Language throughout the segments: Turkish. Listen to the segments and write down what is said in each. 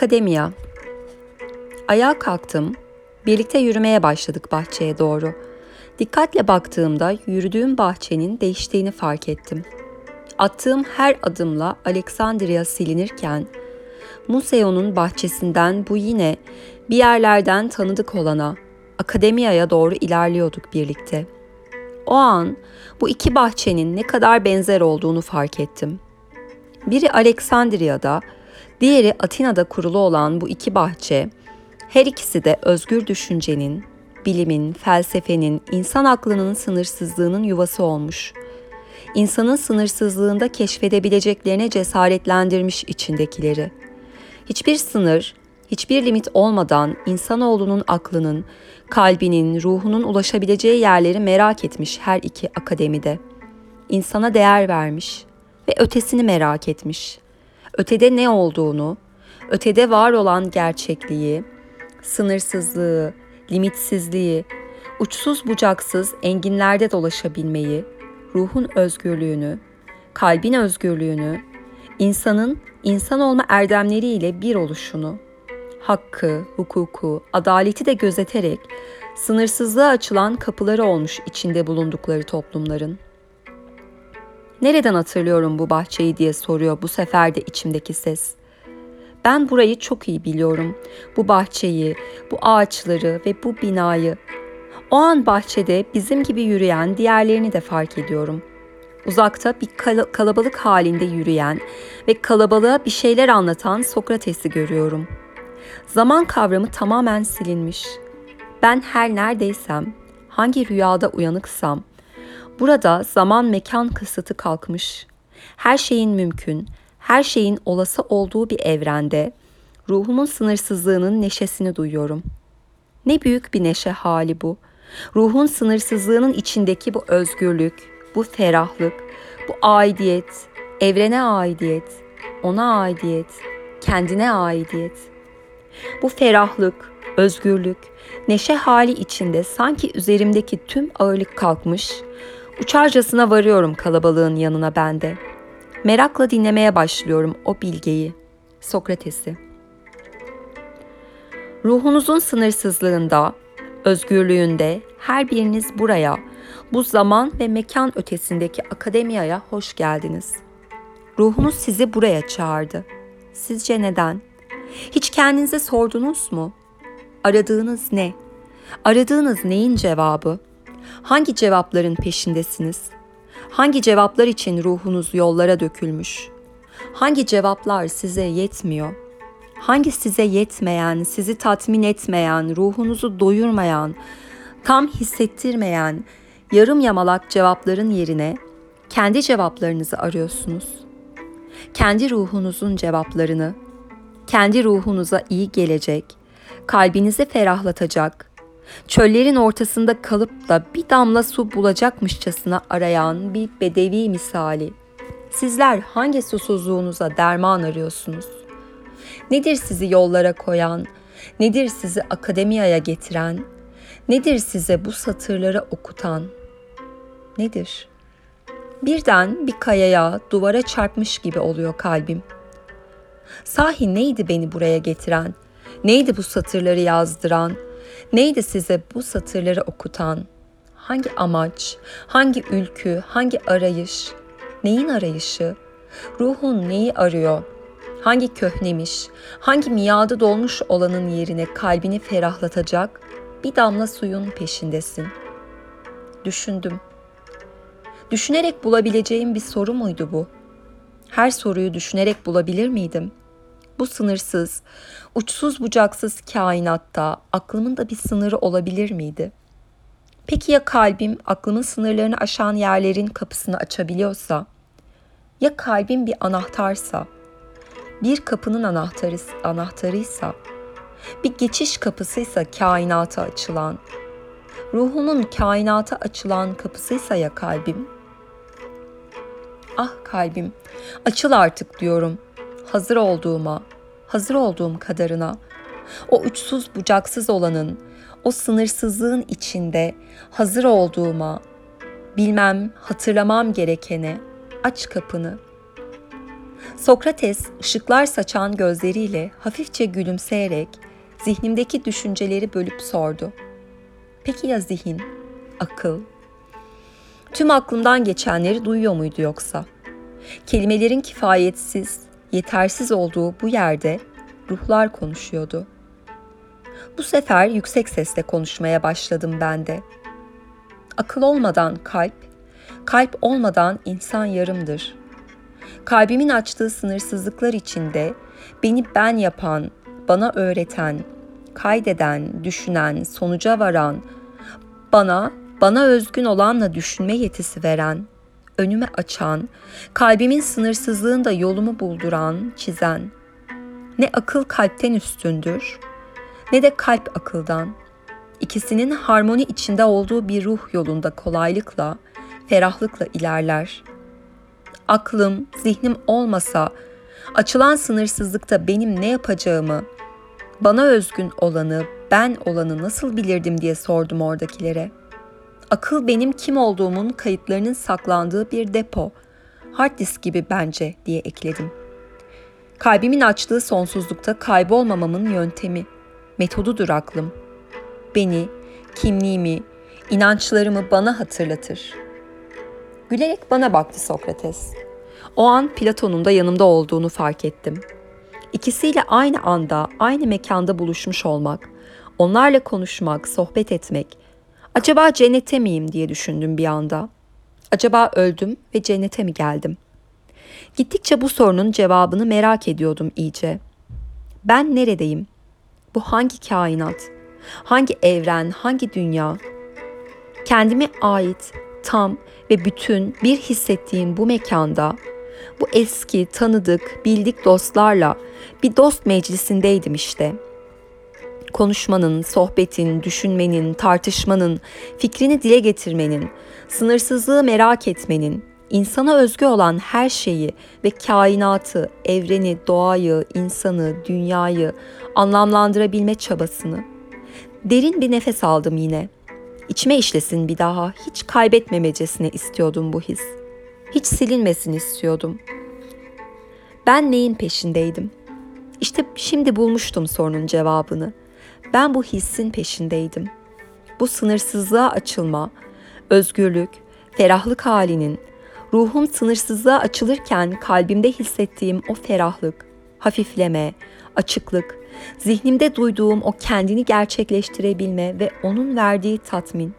Akademiya. Ayağa kalktım. Birlikte yürümeye başladık bahçeye doğru. Dikkatle baktığımda yürüdüğüm bahçenin değiştiğini fark ettim. Attığım her adımla Aleksandria silinirken Museo'nun bahçesinden bu yine bir yerlerden tanıdık olana akademiyaya doğru ilerliyorduk birlikte. O an bu iki bahçenin ne kadar benzer olduğunu fark ettim. Biri Aleksandriya'da, diğeri Atina'da kurulu olan bu iki bahçe, her ikisi de özgür düşüncenin, bilimin, felsefenin, insan aklının sınırsızlığının yuvası olmuş. İnsanın sınırsızlığında keşfedebileceklerine cesaretlendirmiş içindekileri. Hiçbir sınır, hiçbir limit olmadan insanoğlunun aklının, kalbinin, ruhunun ulaşabileceği yerleri merak etmiş her iki akademide. İnsana değer vermiş ve ötesini merak etmiş. Ötede ne olduğunu, ötede var olan gerçekliği, sınırsızlığı, limitsizliği, uçsuz bucaksız enginlerde dolaşabilmeyi, ruhun özgürlüğünü, kalbin özgürlüğünü, insanın insan olma erdemleriyle bir oluşunu, hakkı, hukuku, adaleti de gözeterek sınırsızlığa açılan kapıları olmuş içinde bulundukları toplumların. Nereden hatırlıyorum bu bahçeyi diye soruyor bu sefer de içimdeki ses. Ben burayı çok iyi biliyorum. Bu bahçeyi, bu ağaçları ve bu binayı. O an bahçede bizim gibi yürüyen diğerlerini de fark ediyorum. Uzakta bir kalabalık halinde yürüyen ve kalabalığa bir şeyler anlatan Sokrates'i görüyorum. Zaman kavramı tamamen silinmiş. Ben her neredeysem, hangi rüyada uyanıksam, burada zaman mekan kısıtı kalkmış. Her şeyin mümkün, her şeyin olası olduğu bir evrende ruhumun sınırsızlığının neşesini duyuyorum. Ne büyük bir neşe hali bu. Ruhun sınırsızlığının içindeki bu özgürlük, bu ferahlık, bu aidiyet, evrene aidiyet, ona aidiyet, kendine aidiyet. Bu ferahlık, özgürlük, neşe hali içinde sanki üzerimdeki tüm ağırlık kalkmış, uçarcasına varıyorum kalabalığın yanına bende. Merakla dinlemeye başlıyorum o bilgeyi, Sokrates'i. Ruhunuzun sınırsızlığında, özgürlüğünde her biriniz buraya, bu zaman ve mekan ötesindeki akademiyaya hoş geldiniz. Ruhunuz sizi buraya çağırdı. Sizce neden? Hiç kendinize sordunuz mu? Aradığınız ne? Aradığınız neyin cevabı? Hangi cevapların peşindesiniz? Hangi cevaplar için ruhunuz yollara dökülmüş? Hangi cevaplar size yetmiyor? Hangi size yetmeyen, sizi tatmin etmeyen, ruhunuzu doyurmayan, tam hissettirmeyen, yarım yamalak cevapların yerine kendi cevaplarınızı arıyorsunuz. Kendi ruhunuzun cevaplarını, kendi ruhunuza iyi gelecek, kalbinizi ferahlatacak, çöllerin ortasında kalıp da bir damla su bulacakmışçasına arayan bir bedevi misali. Sizler hangi susuzluğunuza derman arıyorsunuz? Nedir sizi yollara koyan, nedir sizi akademiyaya getiren, nedir size bu satırları okutan? Nedir? Birden bir kayaya, duvara çarpmış gibi oluyor kalbim. Sahi neydi beni buraya getiren? Neydi bu satırları yazdıran? Neydi size bu satırları okutan? Hangi amaç, hangi ülkü, hangi arayış? Neyin arayışı? Ruhun neyi arıyor? Hangi köhnemiş, hangi miadı dolmuş olanın yerine kalbini ferahlatacak bir damla suyun peşindesin? Düşündüm. Düşünerek bulabileceğim bir soru muydu bu? Her soruyu düşünerek bulabilir miydim? Bu sınırsız, uçsuz bucaksız kainatta aklımın da bir sınırı olabilir miydi? Peki ya kalbim aklımın sınırlarını aşan yerlerin kapısını açabiliyorsa? Ya kalbim bir anahtarsa? Bir kapının anahtarı, anahtarıysa? Bir geçiş kapısıysa kainata açılan? Ruhumun kainata açılan kapısıysa ya kalbim? Ah kalbim, açıl artık diyorum.'' Hazır olduğuma, hazır olduğum kadarına, o uçsuz bucaksız olanın, o sınırsızlığın içinde hazır olduğuma, bilmem, hatırlamam gerekene aç kapını. Sokrates ışıklar saçan gözleriyle hafifçe gülümseyerek zihnimdeki düşünceleri bölüp sordu. Peki ya zihin, akıl? Tüm aklımdan geçenleri duyuyor muydu yoksa? Kelimelerin kifayetsiz, yetersiz olduğu bu yerde ruhlar konuşuyordu. Bu sefer yüksek sesle konuşmaya başladım ben de. Akıl olmadan kalp, kalp olmadan insan yarımdır. Kalbimin açtığı sınırsızlıklar içinde beni ben yapan, bana öğreten, kaydeden, düşünen, sonuca varan, bana, bana özgün olanla düşünme yetisi veren, önüme açan, kalbimin sınırsızlığında yolumu bulduran, çizen. Ne akıl kalpten üstündür, ne de kalp akıldan. İkisinin harmoni içinde olduğu bir ruh yolunda kolaylıkla, ferahlıkla ilerler. Aklım, zihnim olmasa, açılan sınırsızlıkta benim ne yapacağımı, bana özgün olanı, ben olanı nasıl bilirdim diye sordum oradakilere. Akıl benim kim olduğumun kayıtlarının saklandığı bir depo. Hard disk gibi bence diye ekledim. Kalbimin açtığı sonsuzlukta kaybolmamamın yöntemi, metodudur aklım. Beni, kimliğimi, inançlarımı bana hatırlatır. Gülerek bana baktı Sokrates. O an Platon'un da yanımda olduğunu fark ettim. İkisiyle aynı anda, aynı mekanda buluşmuş olmak, onlarla konuşmak, sohbet etmek. Acaba cennete miyim diye düşündüm bir anda. Acaba öldüm ve cennete mi geldim? Gittikçe bu sorunun cevabını merak ediyordum iyice. Ben neredeyim? Bu hangi kainat? Hangi evren, hangi dünya? Kendime ait, tam ve bütün bir hissettiğim bu mekanda, bu eski, tanıdık, bildik dostlarla bir dost meclisindeydim işte. Konuşmanın, sohbetin, düşünmenin, tartışmanın, fikrini dile getirmenin, sınırsızlığı merak etmenin, insana özgü olan her şeyi ve kainatı, evreni, doğayı, insanı, dünyayı anlamlandırabilme çabasını. Derin bir nefes aldım yine. İçime işlesin bir daha, hiç kaybetmemecesine istiyordum bu his. Hiç silinmesin istiyordum. Ben neyin peşindeydim? İşte şimdi bulmuştum sorunun cevabını. Ben bu hissin peşindeydim. Bu sınırsızlığa açılma, özgürlük, ferahlık halinin, ruhum sınırsızlığa açılırken kalbimde hissettiğim o ferahlık, hafifleme, açıklık, zihnimde duyduğum o kendini gerçekleştirebilme ve onun verdiği tatmin.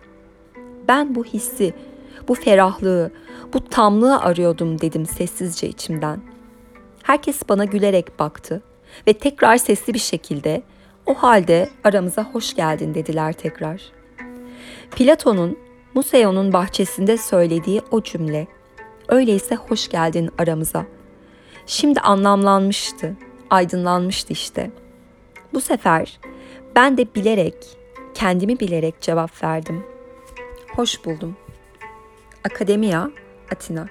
Ben bu hissi, bu ferahlığı, bu tamlığı arıyordum dedim sessizce içimden. Herkes bana gülerek baktı ve tekrar sesli bir şekilde o halde aramıza hoş geldin dediler tekrar. Platon'un Museo'nun bahçesinde söylediği o cümle. Öyleyse hoş geldin aramıza. Şimdi anlamlanmıştı, aydınlanmıştı işte. Bu sefer ben de bilerek, kendimi bilerek cevap verdim. Hoş buldum. Akademiya, Atina